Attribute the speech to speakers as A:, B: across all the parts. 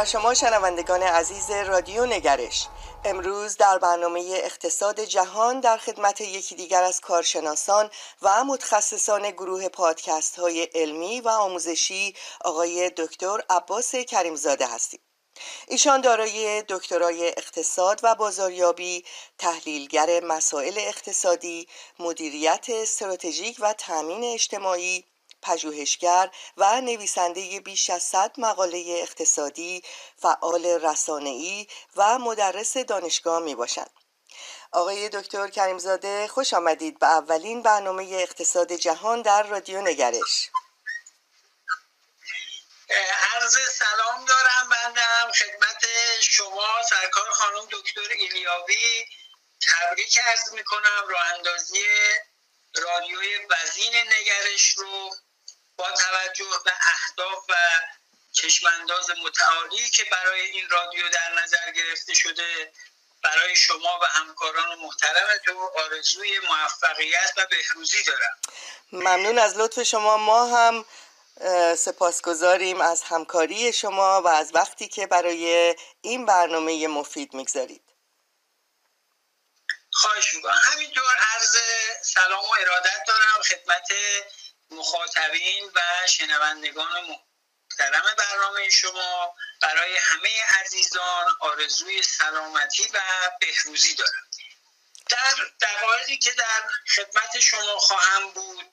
A: بر شما شنوندگان عزیز رادیو نگرش. امروز در برنامه اقتصاد جهان در خدمت یکی دیگر از کارشناسان و متخصصان گروه پادکست های علمی و آموزشی آقای دکتر عباس کریمزاده هستیم. ایشان دارای دکترای اقتصاد و بازاریابی تحلیلگر مسائل اقتصادی مدیریت استراتژیک و تامین اجتماعی پژوهشگر و نویسنده بیش از صد مقاله اقتصادی فعال رسانه‌ای و مدرس دانشگاه می باشند آقای دکتر کریمزاده خوش آمدید به اولین برنامه اقتصاد جهان در رادیو نگرش.
B: عرض سلام دارم بندم خدمت شما سرکار خانم دکتر ایلیاوی. تبریک ارز می‌کنم. راه اندازی رادیوی وزین نگرش رو. با توجه به اهداف و چشمانداز متعالی که برای این رادیو در نظر گرفته شده برای شما و همکاران محترمتون آرزوی موفقیت و بهروزی دارم.
A: ممنون از لطف شما. ما هم سپاسگزاریم از همکاری شما و از وقتی که برای این برنامه مفید می‌گذارید.
B: خواهش می‌کنم. همینطور عرض سلام و ارادت دارم خدمت مخاطبین و شنوندگان محترم برنامه شما برای همه عزیزان آرزوی سلامتی و بهروزی دارم. در دقایقی که در خدمت شما خواهم بود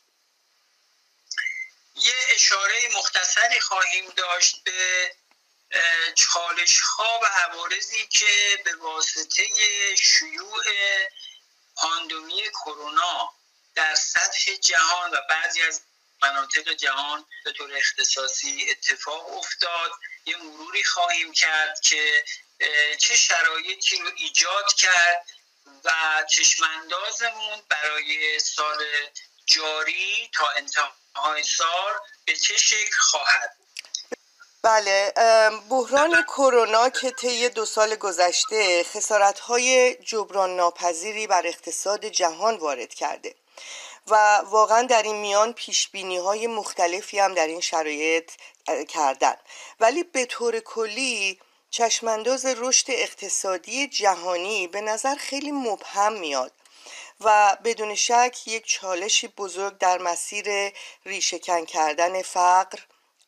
B: یه اشاره مختصری خواهیم داشت به چالش ها و عوارضی که به واسطه شیوع پاندمی کرونا در سطح جهان و بعضی از مناطق جهان به طور اختصاصی اتفاق افتاد. یه مروری خواهیم کرد که چه شرایطی رو ایجاد کرد و چشماندازمون برای سال جاری تا انتهای سال به چه شکل خواهد
A: بله بحران کرونا که طی دو سال گذشته خسارت‌های جبران ناپذیری بر اقتصاد جهان وارد کرده. و واقعا در این میان پیش های مختلفی هم در این شرایط کردن. ولی به طور کلی چشمانداز رشد اقتصادی جهانی به نظر خیلی مبهم میاد و بدون شک یک چالشی بزرگ در مسیر ریشهکن کردن فقر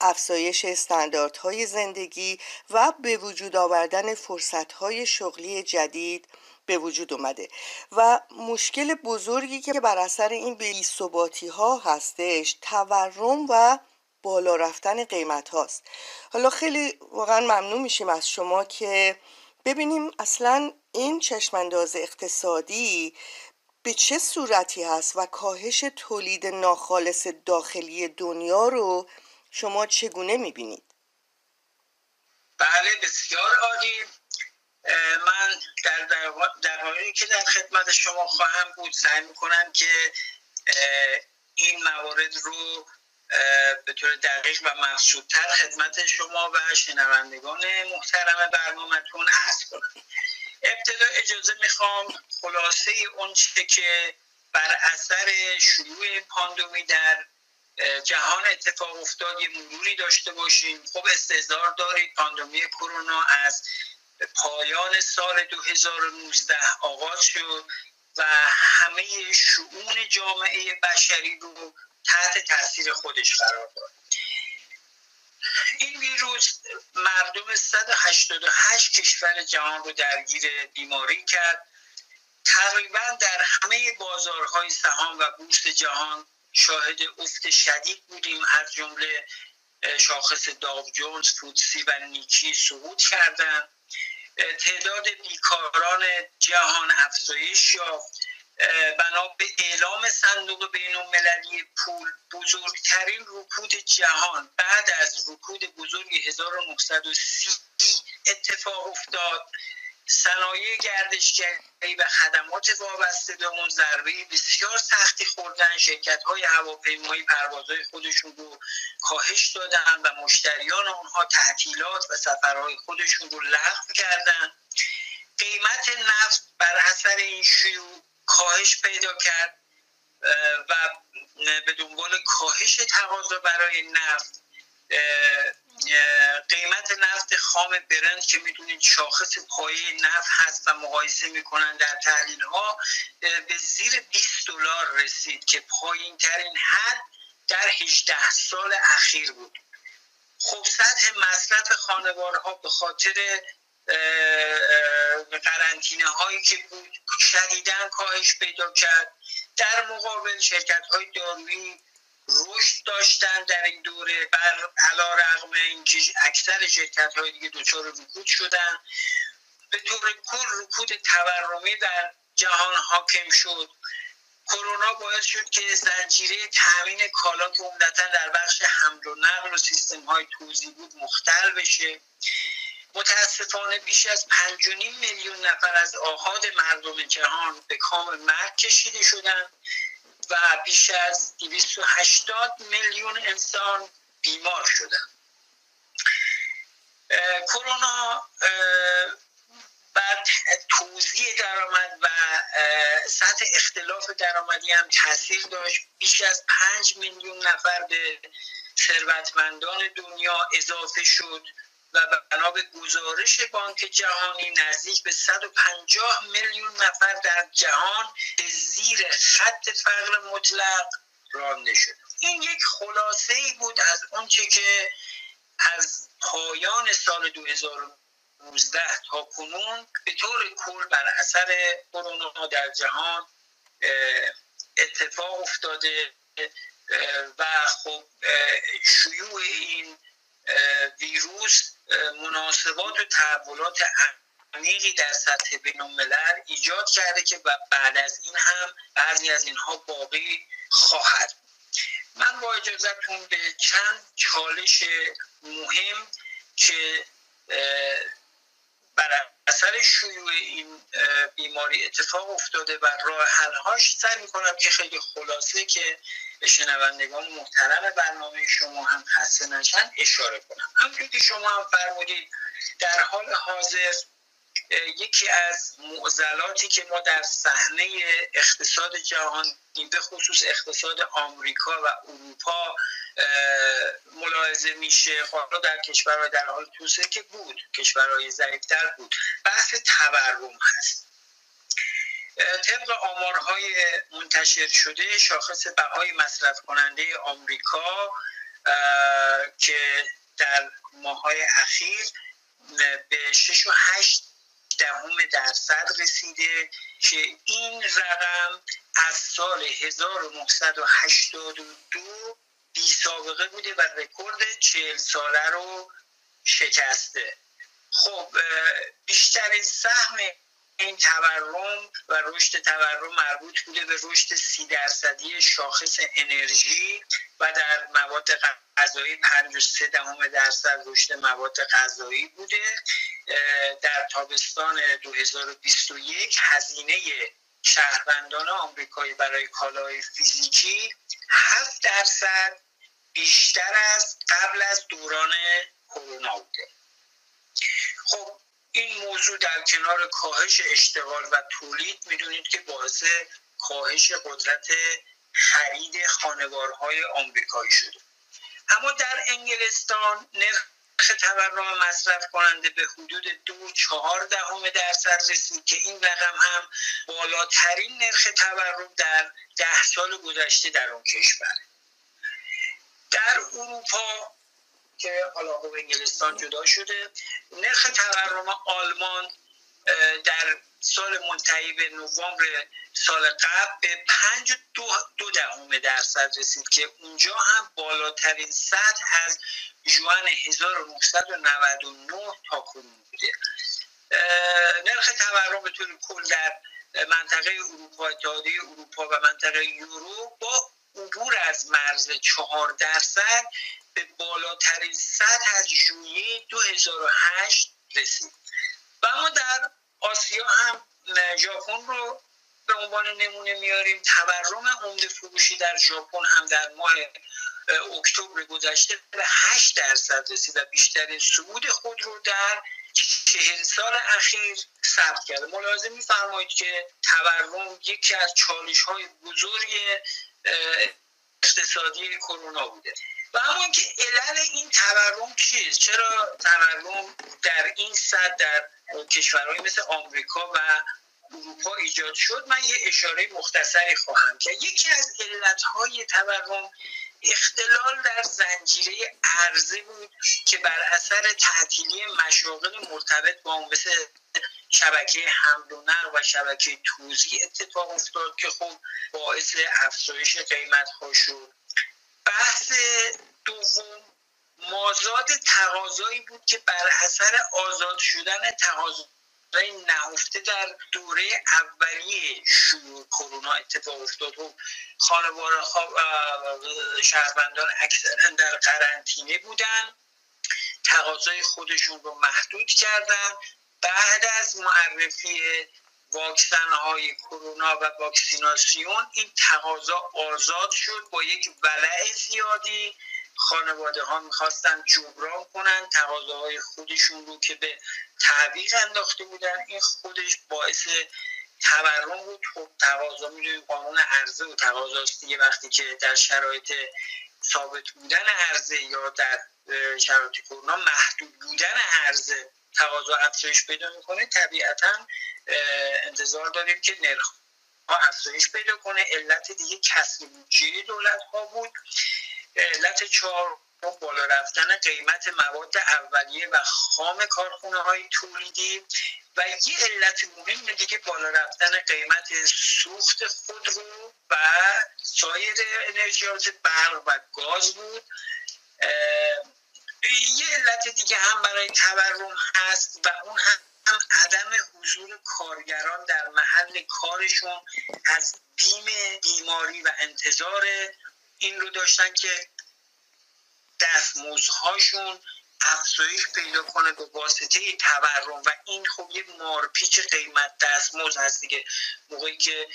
A: افزایش استانداردهای زندگی و به وجود آوردن فرصتهای شغلی جدید به وجود اومده و مشکل بزرگی که بر اثر این بیثباتی ها هستش تورم و بالا رفتن قیمت هاست حالا خیلی واقعا ممنون میشیم از شما که ببینیم اصلا این چشمانداز اقتصادی به چه صورتی هست و کاهش تولید ناخالص داخلی دنیا رو شما چگونه می‌بینید؟
B: بله بسیار عالی من در دقایقی که در خدمت شما خواهم بود سعی می‌کنم که این موارد رو به طور دقیق و مقصودتر خدمت شما و شنوندگان محترم برنامهتون عرض کنم. ابتدا اجازه می‌خوام خلاصه اون چه که بر اثر شروع پاندومی در جهان اتفاق افتاد یه مروری داشته باشیم. خب استعدار دارید پاندومی کرونا از پایان سال 2019 آغاز شد و همه شعون جامعه بشری رو تحت تاثیر خودش قرار داد. این ویروس مردم 188 کشور جهان رو درگیر بیماری کرد. تقریبا در همه بازارهای سهام و بورس جهان شاهد افت شدید بودیم. از جمله شاخص داو جونز فودسی و نیکی سقوط کردند. تعداد بیکاران جهان افزایش یافت. بنا به اعلام صندوق بین المللی پول بزرگترین رکود جهان. بعد از رکود بزرگ 1930 اتفاق افتاد. صنایع گردشگری و خدمات وابسته به اون ضربه بسیار سختی خوردن. شرکت های هواپیمایی پروازهای خودشون رو کاهش دادن و مشتریان اونها تعطیلات و سفرهای خودشون رو لغو کردن. قیمت نفت بر اثر این شیوع کاهش پیدا کرد و به دنبال کاهش تقاضا برای نفت قیمت نفت خام برند که می‌دونید شاخص پایه نفت هست و مقایسه می‌کنن در تحلیل ها به زیر 20 دلار رسید که پایین ترین حد در 18 سال اخیر بود. خب سطح مصرف خانوارها به خاطر قرنطینه هایی که بود شدیدن کاهش پیدا کرد. در مقابل شرکت های دارویی رشد داشتن در این دوره بر علا رقم اینکه اکثر شرکت های دیگه دچار رکود شدن. به طور کل رکود تورمی در جهان حاکم شد. کرونا باعث شد که زنجیره تامین کالا که عمدتا در بخش حمل و نقل و سیستم های توزیع بود مختل بشه. متاسفانه بیش از 5.5 میلیون نفر از آهاد مردم جهان به کام مرگ کشیده شدند. و بیش از 280 میلیون انسان بیمار شدند کرونا بعد توزیع درآمد و سطح اختلاف درآمدی هم تاثیر داشت. بیش از 5 میلیون نفر به ثروتمندان دنیا اضافه شد. و بنا به گزارش بانک جهانی نزدیک به 150 میلیون نفر در جهان به زیر خط فقر مطلق رانده شد. این یک خلاصه ای بود از اونچه که از پایان سال 2019 تا کنون به طور کل بر اثر کرونا در جهان اتفاق افتاده و خب شیوع این ویروس مناسبات و تحولات عمیقی در سطح بین الملل ایجاد کرده که بعد از این هم بعضی از اینها باقی خواهد من با اجازتون به چند چالش مهم که بر اثر شیوع این بیماری اتفاق افتاده و راه حلهاش سعی می‌کنم که خیلی خلاصه که به شنوندگان محترم برنامه شما هم خسته نشن اشاره کنم. همونطور که شما هم فرمودید در حال حاضر یکی از معضلاتی که ما در صحنه اقتصاد جهانی به خصوص اقتصاد آمریکا و اروپا ملاحظه میشه حالا در کشورهای در حال توسعه که بود کشورهای ضعیفتر بود. بحث تورم هست. طبق آمارهای منتشر شده شاخص بهای مصرف کننده آمریکا که در ماهای اخیر به 6 و 8 دهم درصد رسیده که این رقم از سال 1982 بی سابقه بوده و رکورد 40 ساله رو شکسته. خب بیشترین سهم این تورم و رشد تورم مربوط بوده به رشد سی درصدی شاخص انرژی و در مواد غذایی 53 دهم درصد رشد مواد غذایی بوده. در تابستان 2021 هزینه شهروندان آمریکایی برای کالای فیزیکی 7 درصد بیشتر از قبل از دوران کرونا بوده. خب این موضوع در کنار کاهش اشتغال و تولید می‌دونید که باعث کاهش قدرت خرید خانوارهای آمریکایی شده. اما در انگلستان نرخ تورم مصرف کننده به حدود دو چهار دهم درصد رسید که این رقم هم بالاترین نرخ تورم در ده سال گذشته در اون کشور. در اروپا که حالا خب انگلستان جدا شده. نرخ تورم آلمان در سال منتهی به نوامبر سال قبل به پنج دو, دو دهم درصد رسید که اونجا هم بالاترین سطح از جوان 1999 تا کنون بوده. نرخ تورم به طور کل در منطقه اروپا اتحادیه اروپا و منطقه یورو با عبور از مرز چهار درصد به بالاترین سطح از ژوئیه 2008 رسید. و اما در آسیا هم ژاپن رو به عنوان نمونه میاریم. تورم عمده فروشی در ژاپن هم در ماه اکتبر گذشته به 8 درصد رسید و بیشترین صعود خود رو در چهل سال اخیر ثبت کرده. ملاحظه میفرمایید که تورم یکی از چالش های بزرگ اقتصادی کرونا بوده. و همون که علل این تورم چیست چرا تورم در این صد در کشورهای مثل آمریکا و اروپا ایجاد شد؟ من یه اشاره مختصری خواهم کرد. یکی از علتهای تورم اختلال در زنجیره عرضه بود که بر اثر تعطیلی مشاغل مرتبط با اون مثل شبکه حمل و و شبکه توزیع اتفاق افتاد که خب باعث افزایش قیمت ها شد. بحث دوم مازاد تقاضایی بود که بر اثر آزاد شدن تقاضا نهفته در دوره اولیه شروع کرونا اتفاق افتاد و خانوار شهروندان اکثرا در قرنطینه بودن. تقاضای خودشون رو محدود کردن. بعد از معرفی واکسن های کرونا و واکسیناسیون این تقاضا آزاد شد با یک ولع زیادی. خانواده ها می‌خواستن جبران کنن تقاضاهای خودشون رو که به تعویق انداخته بودن. این خودش باعث تورم بود. خب تقاضا می‌دونیم قانون عرضه و تقاضاست دیگه. وقتی که در شرایط ثابت بودن عرضه یا در شرایط کرونا محدود بودن عرضه تقاضا افزایش پیدا می‌کنه طبیعتا انتظار داریم که نرخ ها افزایش پیدا کنه. علت دیگه کسری بودجه دولت ها بود. علت چهار بالا رفتن قیمت مواد اولیه و خام کارخونه های تولیدی. و یه علت مهم دیگه بالا رفتن قیمت سوخت خودرو و سایر انرژیات برق و گاز بود. یه علت دیگه هم برای تورم هست و اون هم عدم حضور کارگران در محل کارشون از بیم بیماری و انتظار این رو داشتن که دستمزدهاشون افزایش پیدا کنه به واسطه تورم. و این خب یه مارپیچ قیمت دستمزد هست دیگه. موقعی که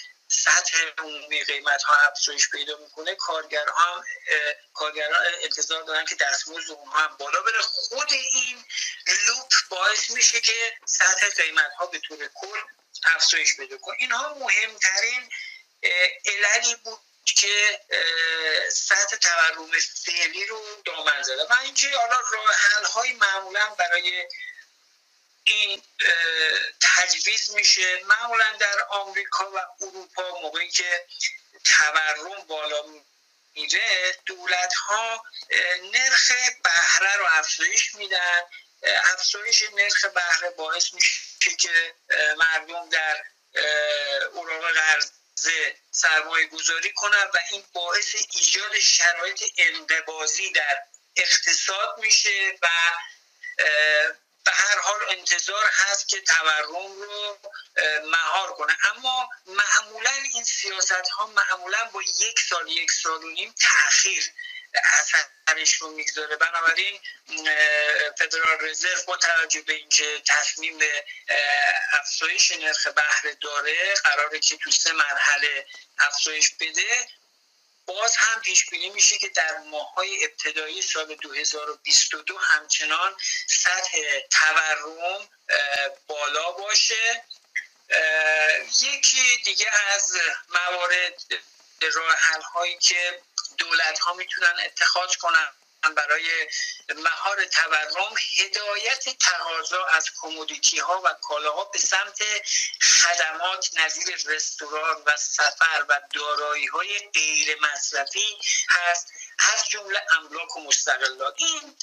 B: سطح عمومی قیمت ها افزایش پیدا می‌کنه کارگر هم کارگران انتظار دارن که دستمزد اونها هم بالا بره. خود این لوپ باعث میشه که سطح قیمت ها به طور کل افزایش پیدا کنه. اینها مهمترین عللی بود که سطح تورم فعلی رو دامن زده. و اینکه حالا راه های معمولا برای این تجویز میشه. معمولا در آمریکا و اروپا موقعی که تورم بالا میره دولت ها نرخ بهره رو افزایش میدن. افزایش نرخ بهره باعث میشه که مردم در اوراق قرض سرمایه گذاری کنن و این باعث ایجاد شرایط انقبازی در اقتصاد میشه و به هر حال انتظار هست که تورم رو مهار کنه. اما معمولا این سیاست ها معمولا با یک سال یک سال و نیم تاخیر اثرش رو می‌گذاره. بنابراین فدرال رزرو با توجه به اینکه تصمیم به افزایش نرخ بهره داره قراره که تو سه مرحله افزایش بده. باز هم پیش بینی میشه که در ماهای ابتدایی سال 2022 همچنان سطح تورم بالا باشه. یکی دیگه از موارد راه هایی که دولت ها می‌تونن اتخاذ کنن برای مهار تورم هدایت تقاضا از کمودیتی ها و کالاها به سمت خدمات نظیر رستوران و سفر و دارایی های غیر مصرفی هست. از جمله املاک و مستقلات. این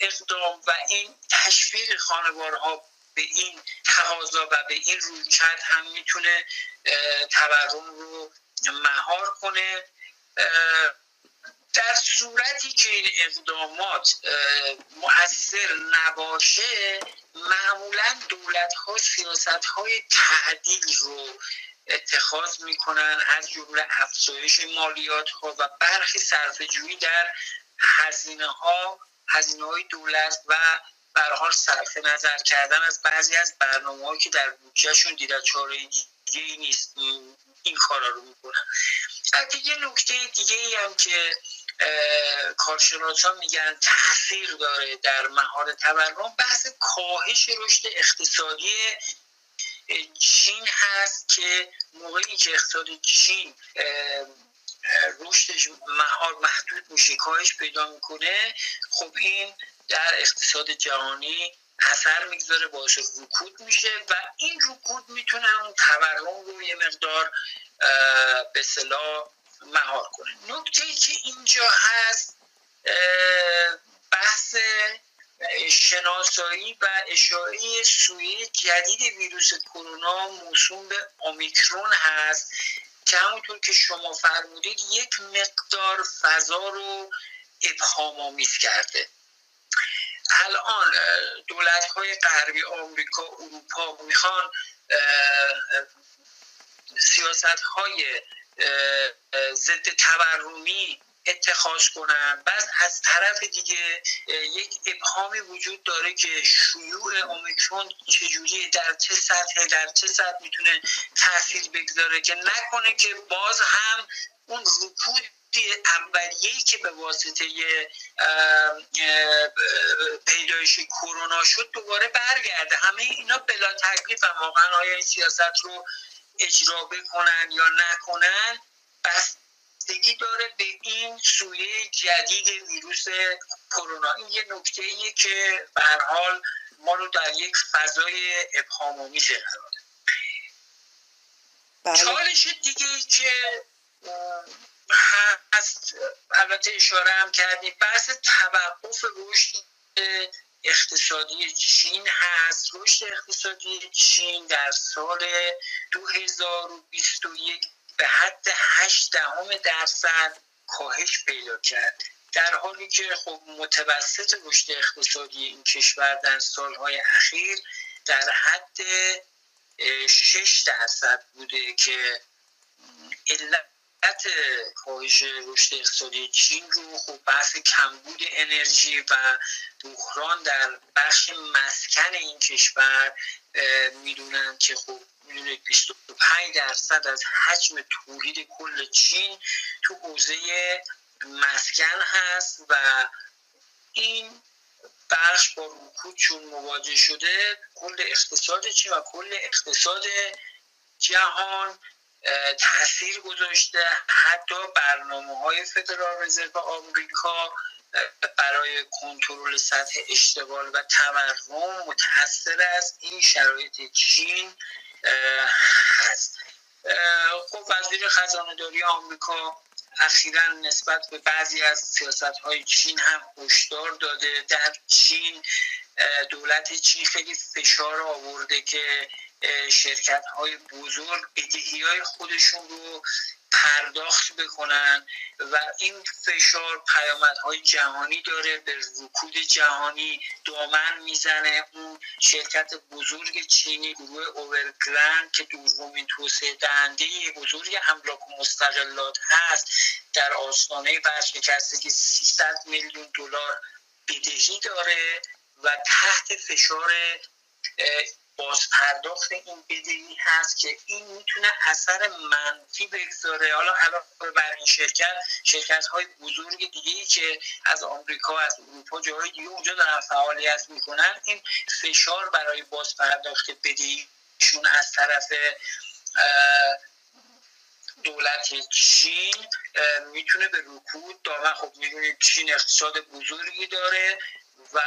B: اقدام و این تشویق خانوارها به این تقاضا و به این رویکرد هم می‌تونه تورم رو مهار کنه. در صورتی که این اقدامات مؤثر نباشه معمولا دولت ها سیاست های تعدیل رو اتخاذ می‌کنن از جمله افزایش مالیات ها و برخی صرف جویی در هزینه ها هزینه های دولت و برحال صرف نظر کردن از بعضی از برنامه که در بودجهشون دیده چاره دیگه نیست. این کارا رو می‌کنن. البته یه نکته دیگه ای هم که کارشناسان میگن تاثیر داره در مهار تورم. بحث کاهش رشد اقتصادی چین هست که موقعی که اقتصاد چین رشدش مهار محدود میشه کاهش پیدا می‌کنه خب این در اقتصاد جهانی اثر می‌گذاره باعث رکود میشه و این رکود می‌تونه اون تورم رو یه مقدار به صلاح مهار کنه. نکته ای که اینجا هست بحث شناسایی و اشاره سویه جدید ویروس کرونا موسوم به اومیکرون هست که همونطور که شما فرمودید یک مقدار فضا رو ابهام آمیز کرده. الان دولت های غربی آمریکا اروپا می‌خوان سیاست های ضد تورمی اتخاذ کنن. بعد از طرف دیگه یک ابهامی وجود داره که شیوع اومیکرون چجوری در چه سطح در چه سطح می‌تونه تاثیر بگذاره که نکنه که باز هم اون رکود اولیه‌ای که به واسطه پیدایش کرونا شد دوباره برگرده. همه اینا بلا تکلیف واقعا آیا این سیاست رو اجرا بکنن یا نکنن بستگی داره به این سویه جدید ویروس کرونا این یه نکته ایه که به حال ما رو در یک فضای ابهام آمیز قرار بله. چالش دیگه که هست البته اشاره هم کردیم بحث توقف رشد اقتصادی چین هست رشد اقتصادی چین در سال 2021 به حد 8 دهم درصد کاهش پیدا کرد. در حالی که خب متوسط رشد اقتصادی این کشور در سالهای اخیر در حد 6 درصد بوده که علت کاهش رشد اقتصادی چین رو خب بحث کمبود انرژی و بحران در بخش مسکن این کشور می‌دونن که خب می‌دونید 25 درصد از حجم تولید کل چین تو حوزه مسکن هست و این بخش با رکود چون مواجه شده کل اقتصاد چین و کل اقتصاد جهان تاثیر گذاشته حتی برنامه های فدرال رزرو آمریکا برای کنترل سطح اشتغال و تورم متاثر از این شرایط چین هست. خب وزیر خزانه داری آمریکا اخیرا نسبت به بعضی از سیاست های چین هم هشدار داده. در چین دولت چین خیلی فشار آورده که شرکت های بزرگ بدهی های خودشون رو پرداخت بکنن و این فشار پیامدهای جهانی داره به رکود جهانی دامن می‌زنه. اون شرکت بزرگ چینی گروه اوورگرند که دومین توسعه دهنده بزرگ املاک مستقلات هست در آستانه ورشکستگی 300 میلیون دلار بدهی داره و تحت فشار باز پرداخت این بدهی هست که این می‌تونه اثر منفی بگذاره. حالا علاوه بر این شرکت شرکت های بزرگ دیگه ای که از آمریکا از اروپا جاهای دیگه اونجا دارن فعالیت می‌کنن این فشار برای باز پرداخت بدهیشون از طرف دولت چین می‌تونه به رکود دامن. خب می‌دونید چین اقتصاد بزرگی داره و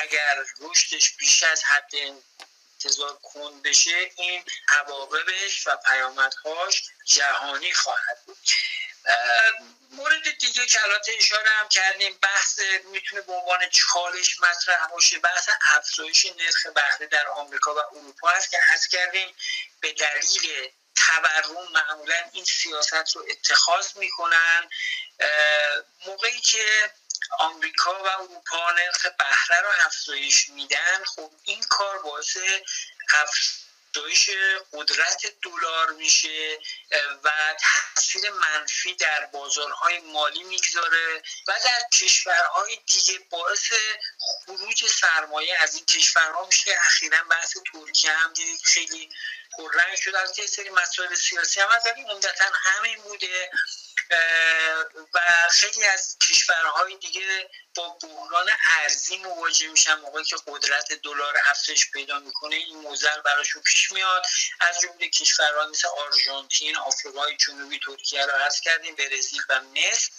B: اگر رشدش بیش از حد انتظار کن بشه این عواقبش و پیامدهاش جهانی خواهد بود. مورد دیگه که البته اشاره هم کردیم بحث می‌تونه به عنوان چالش مطرح باشه. بحث افزایش نرخ بهره در آمریکا و اروپا هست که حس کردیم به دلیل تورم معمولا این سیاست رو اتخاذ می‌کنن. موقعی که آمریکا و اروپا نرخ بهره رو افزایش میدن خب این کار باعث افزایش قدرت دلار میشه و تاثیر منفی در بازارهای مالی می‌گذاره و در کشورهای دیگه باعث خروج سرمایه از این کشورها میشه. اخیرا بحث ترکیه هم دید خیلی پررنگ شد از یه سری مسائل سیاسی هم از عمدتا همین بوده. و خیلی از کشورهای دیگه با بحران ارزی مواجه میشن. موقعی که قدرت دلار افزایش پیدا می‌کنه این موزل براشون پیش میاد. از جمله کشورها مثل آرژانتین آفریقای جنوبی ترکیه رو عرض کردیم برزیل و مصر.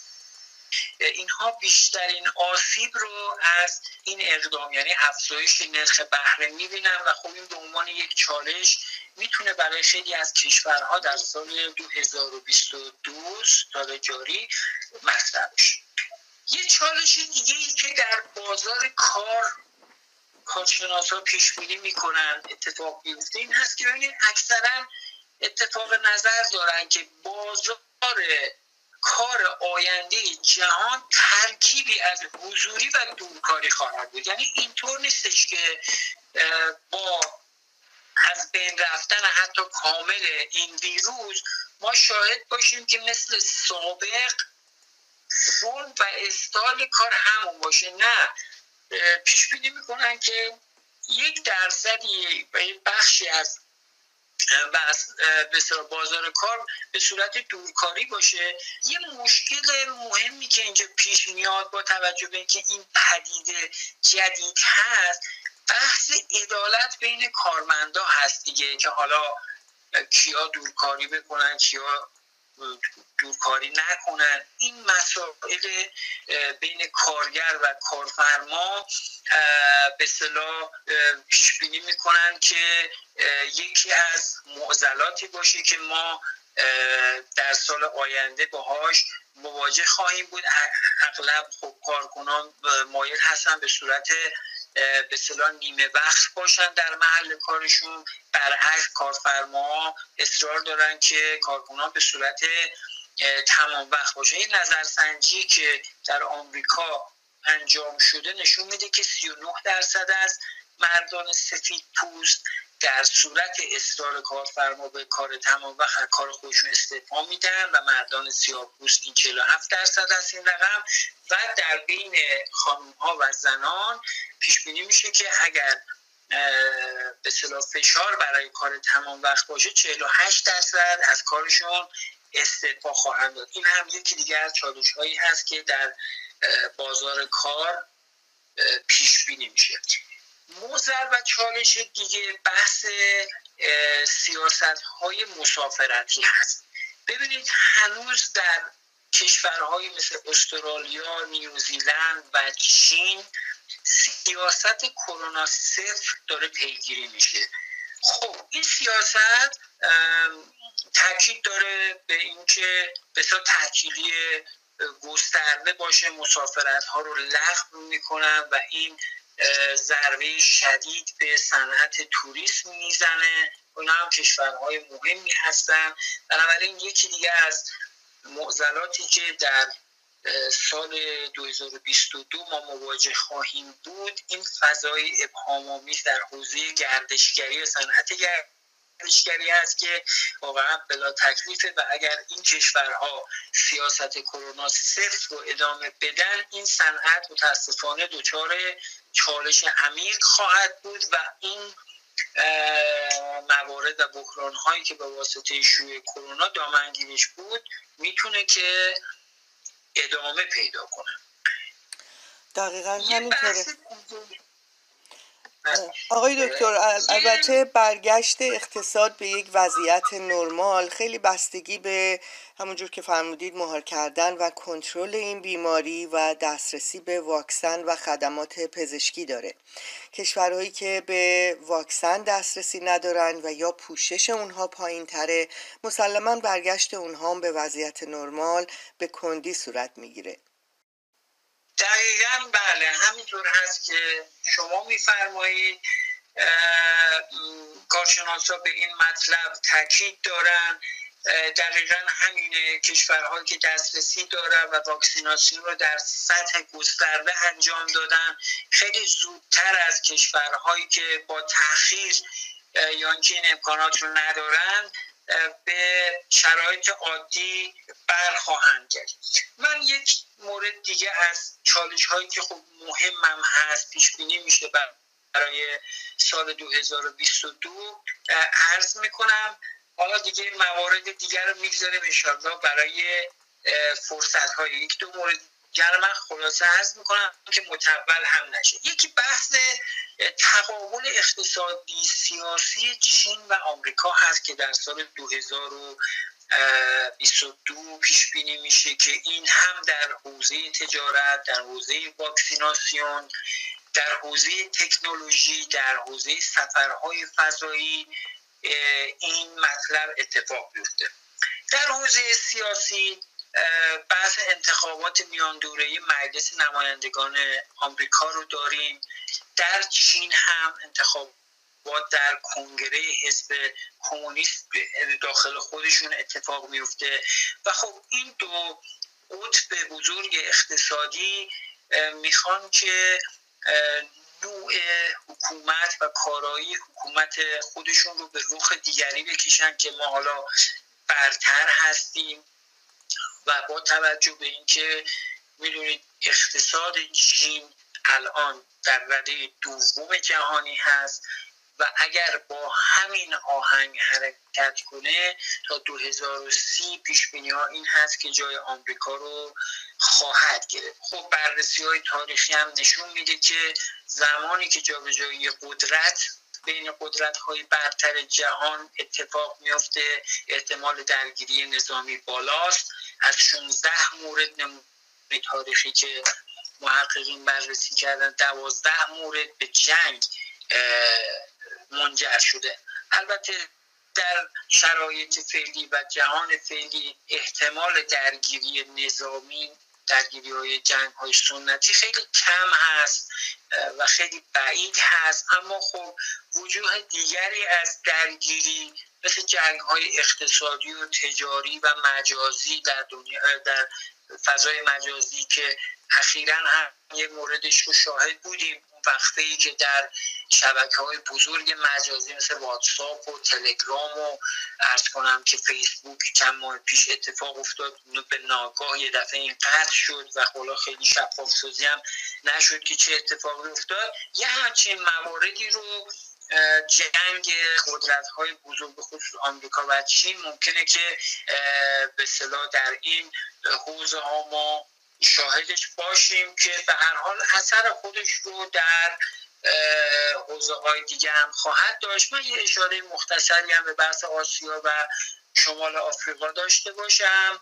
B: اینها بیشترین آسیب رو از این اقدام یعنی افزایش نرخ بهره می‌بینن و خب این به عنوان یک چالش می‌تونه برای خیلی از کشورها در سال 2022 سال جاری مطرح بشه. یه چالش دیگه ای که در بازار کار کارشناس ها پیش بینی می‌کنن اتفاق بیفته این هست که ببینید اکثرا اتفاق نظر دارن که بازار کار آینده جهان ترکیبی از حضوری و دورکاری خواهد بود. یعنی اینطور نیستش که با از بین رفتن حتی کامل این ویروس ما شاهد باشیم که مثل سابق فون و استال کار همون باشه. نه. پیش بینی می‌کنن که یک درصدی و بخشی از به بازار کار به صورت دورکاری باشه. یه مشکل مهمی که اینجا پیش میاد با توجه به اینکه این پدیده جدید هست بحث عدالت بین کارمندا هست دیگه که حالا کیا دورکاری بکنن کیا دورکاری نکنن. این مسائل بین کارگر و کارفرما به صلاح پیش بینی می‌کنن که یکی از معضلاتی باشه که ما در سال آینده باهاش مواجه خواهیم بود. اغلب خب کارکنان مایل هستن به صورت به نیمه وقت باشن در محل کارشون. برعکس کارفرما اصرار دارن که کارکنان به صورت تمام وقت باشه. این نظرسنجی که در آمریکا انجام شده نشون میده که 39 درصد از مردان سفید پوست در صورت اصرار کارفرما به کار تمام وقت کار خودشون استعفا میدن و مردان سیاه پوست این 47 درصد از این رقم و در بین خانم ها و زنان پیش بینی میشه که اگر به صلاح فشار برای کار تمام وقت باشه 48 درصد از کارشون استعفا خواهند داد. این هم یکی دیگر از چالش هایی هست که در بازار کار پیش بینی میشه. موزر و چالش دیگه بحث سیاست های مسافرتی هست. ببینید هنوز در کشورهای مثل استرالیا، نیوزیلند و چین سیاست کرونا صفر داره پیگیری میشه. خب این سیاست تاکید داره به اینکه بسیار تحکیلی گسترده باشه مسافرت ها رو لغو می‌کنن و این ضربه شدید به صنعت توریسم می‌زنه. اونا هم کشورهای مهمی هستن. بنابراین یکی دیگه از معضلاتی که در سال 2022 ما مواجه خواهیم بود این فضای ابهام در حوزه گردشگری و صنعت گردشگری است که واقعا بلا تکلیفه و اگر این کشورها سیاست کرونا صفر رو ادامه بدن این صنعت متاسفانه دچار چالش عمیق خواهد بود و این موارد و بحران هایی که به واسطه شوی کرونا دامنگیرش بود می‌تونه که ادامه پیدا کنه.
A: دقیقا همینطوره آقای دکتر البته برگشت اقتصاد به یک وضعیت نرمال خیلی بستگی به همونجور که فرمودید مهار کردن و کنترل این بیماری و دسترسی به واکسن و خدمات پزشکی داره. کشورهایی که به واکسن دسترسی ندارن و یا پوشش اونها پایین تره مسلما برگشت اونها به وضعیت نرمال به کندی صورت می‌گیره.
B: دقیقا بله همینطور هست که شما میفرمایید کارشناسا به این مطلب تاکید دارن. دقیقا همین کشورهایی که دسترسی دارن و واکسیناسیون رو در سطح گسترده انجام دادن خیلی زودتر از کشورهایی که با تاخیر یا اینکه این امکانات رو ندارن به شرایط عادی برخواهند کرد من یک مورد دیگه از چالش هایی که خب مهمم هست پیش بینی میشه برای سال 2022 عرض می‌کنم. حالا دیگه موارد دیگر رو می‌گذاریم انشالله برای فرصت های یک دو مورد دیگر من خلاصه عرض می‌کنم که متول هم نشه یکی بحث تقابل اقتصادی سیاسی چین و آمریکا هست که در سال 2022 پیش بینی میشه که این هم در حوزه تجارت در حوزه واکسیناسیون در حوزه تکنولوژی در حوزه سفرهای فضایی این مطلب اتفاق بیفته. در حوزه سیاسی بحث انتخابات میان دوره مجلس نمایندگان آمریکا رو داریم. در چین هم انتخابات در کنگره حزب کمونیست داخل خودشون اتفاق میفته. و خب این دو قطب بزرگ اقتصادی می‌خوان که نوع حکومت و کارایی حکومت خودشون رو به رخ دیگری بکشن که ما حالا برتر هستیم. و با توجه به اینکه می‌دونید اقتصاد چین الان در رده دوم جهانی هست و اگر با همین آهنگ حرکت کنه تا 2030 پیش بینی ها این هست که جای آمریکا رو خواهد گرفت. خب بررسی های تاریخی هم نشون میده که زمانی که جابجایی قدرت بین قدرت های برتر جهان اتفاق میافته احتمال درگیری نظامی بالاست. از 16 مورد نمونه تاریخی که محققین بررسی کردن دوازده مورد به جنگ منجر شده. البته در شرایط فعلی و جهان فعلی احتمال درگیری نظامی درگیری های جنگ های سنتی خیلی کم هست و خیلی بعید هست. اما خب وجوه دیگری از درگیری مثل جنگ های اقتصادی و تجاری و مجازی در دنیا در فضای مجازی که اخیرا هم یه موردش رو شاهد بودیم. وقتی که در شبکه های بزرگ مجازی مثل واتساپ و تلگرام و ارز کنم که فیسبوک چند ماه پیش اتفاق افتاد به ناگاه یه دفعه این قطع شد و خلا خیلی شفاف سازی هم نشد که چه اتفاقی افتاد. یه همچین مواردی رو جنگ قدرت های بزرگ خصوص آمریکا و چین ممکنه که به صلاح در این حوزه ها ما شاهدش باشیم که به هر حال اثر خودش رو در حوزه های دیگه هم خواهد داشت. من یه اشاره مختصری هم به بحث آسیا و شمال آفریقا داشته باشم.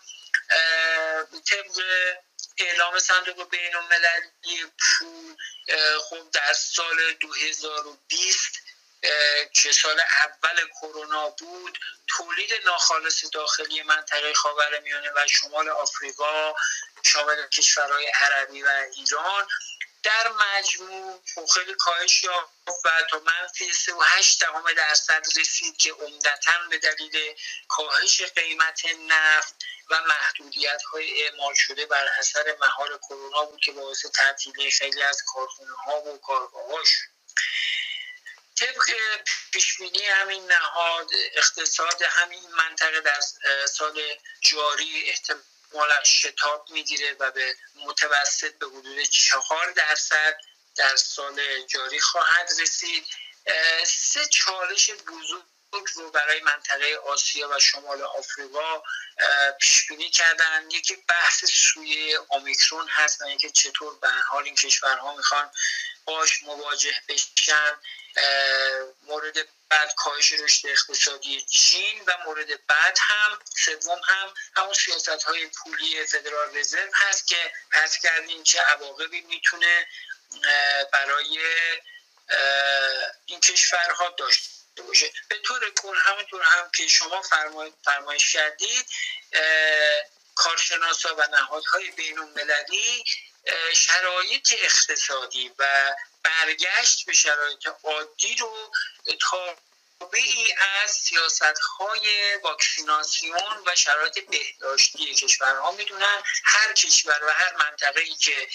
B: طبق اعلام صندوق بین المللی پول خب در سال 2020 که سال اول کرونا بود تولید ناخالص داخلی منطقه خاورمیانه و شمال آفریقا شامل کشورهای عربی و ایران در مجموع خب خیلی کاهش یافت و تا منفی 3.8 دهم درصد رسید که عمدتا به دلیل کاهش قیمت نفت و محدودیت های اعمال شده بر اثر مهار کرونا بود که باعث تعطیلی خیلی از کارخونه ها و کارگاه شد. طبق پیشبینی همین نهاد اقتصاد همین منطقه در سال جاری احتمالا شتاب می‌گیره و به متوسط به حدود چهار درصد در سال جاری خواهد رسید. سه چالش بزرگ رو برای منطقه آسیا و شمال آفریقا پیش بینی کردن. یکی بحث سوی اومیکرون هست و اینکه چطور به حال این کشورها می‌خوان باش مواجه بشن مورد بعد کاهش رشد اقتصادی چین و مورد بعد هم سوم هم همون سیاست های پولی فدرال رزرو هست که پس کردیم چه عواقبی می‌تونه برای این کشورها داشته باشه. به طور کل همونطور هم که شما فرمایش کردید کارشناسا و نهادهای بین المللی شرایط اقتصادی و برگشت به شرایط عادی رو تابعی از سیاست های واکسیناسیون و شرایط بهداشتی کشورها می‌دونن. هر کشور و هر منطقه ای که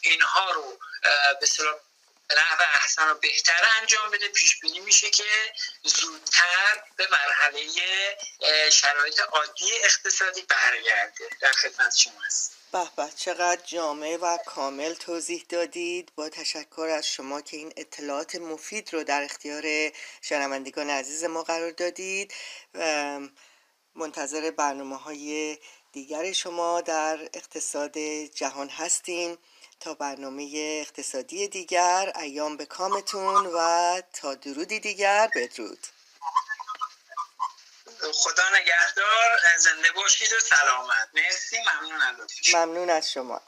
B: اینها رو به نحو احسن و بهتر انجام بده پیش بینی میشه که زودتر به مرحله شرایط عادی اقتصادی برگرده. در خدمت شما هست
A: به به چقدر جامع و کامل توضیح دادید. با تشکر از شما که این اطلاعات مفید رو در اختیار شنوندگان عزیز ما قرار دادید. منتظر برنامه های دیگر شما در اقتصاد جهان هستیم. تا برنامه اقتصادی دیگر ایام به کامتون و تا درودی دیگر. بدرود.
B: خدا نگهدار زنده باشید و سلامت. مرسی ممنون از
A: ممنون از شما.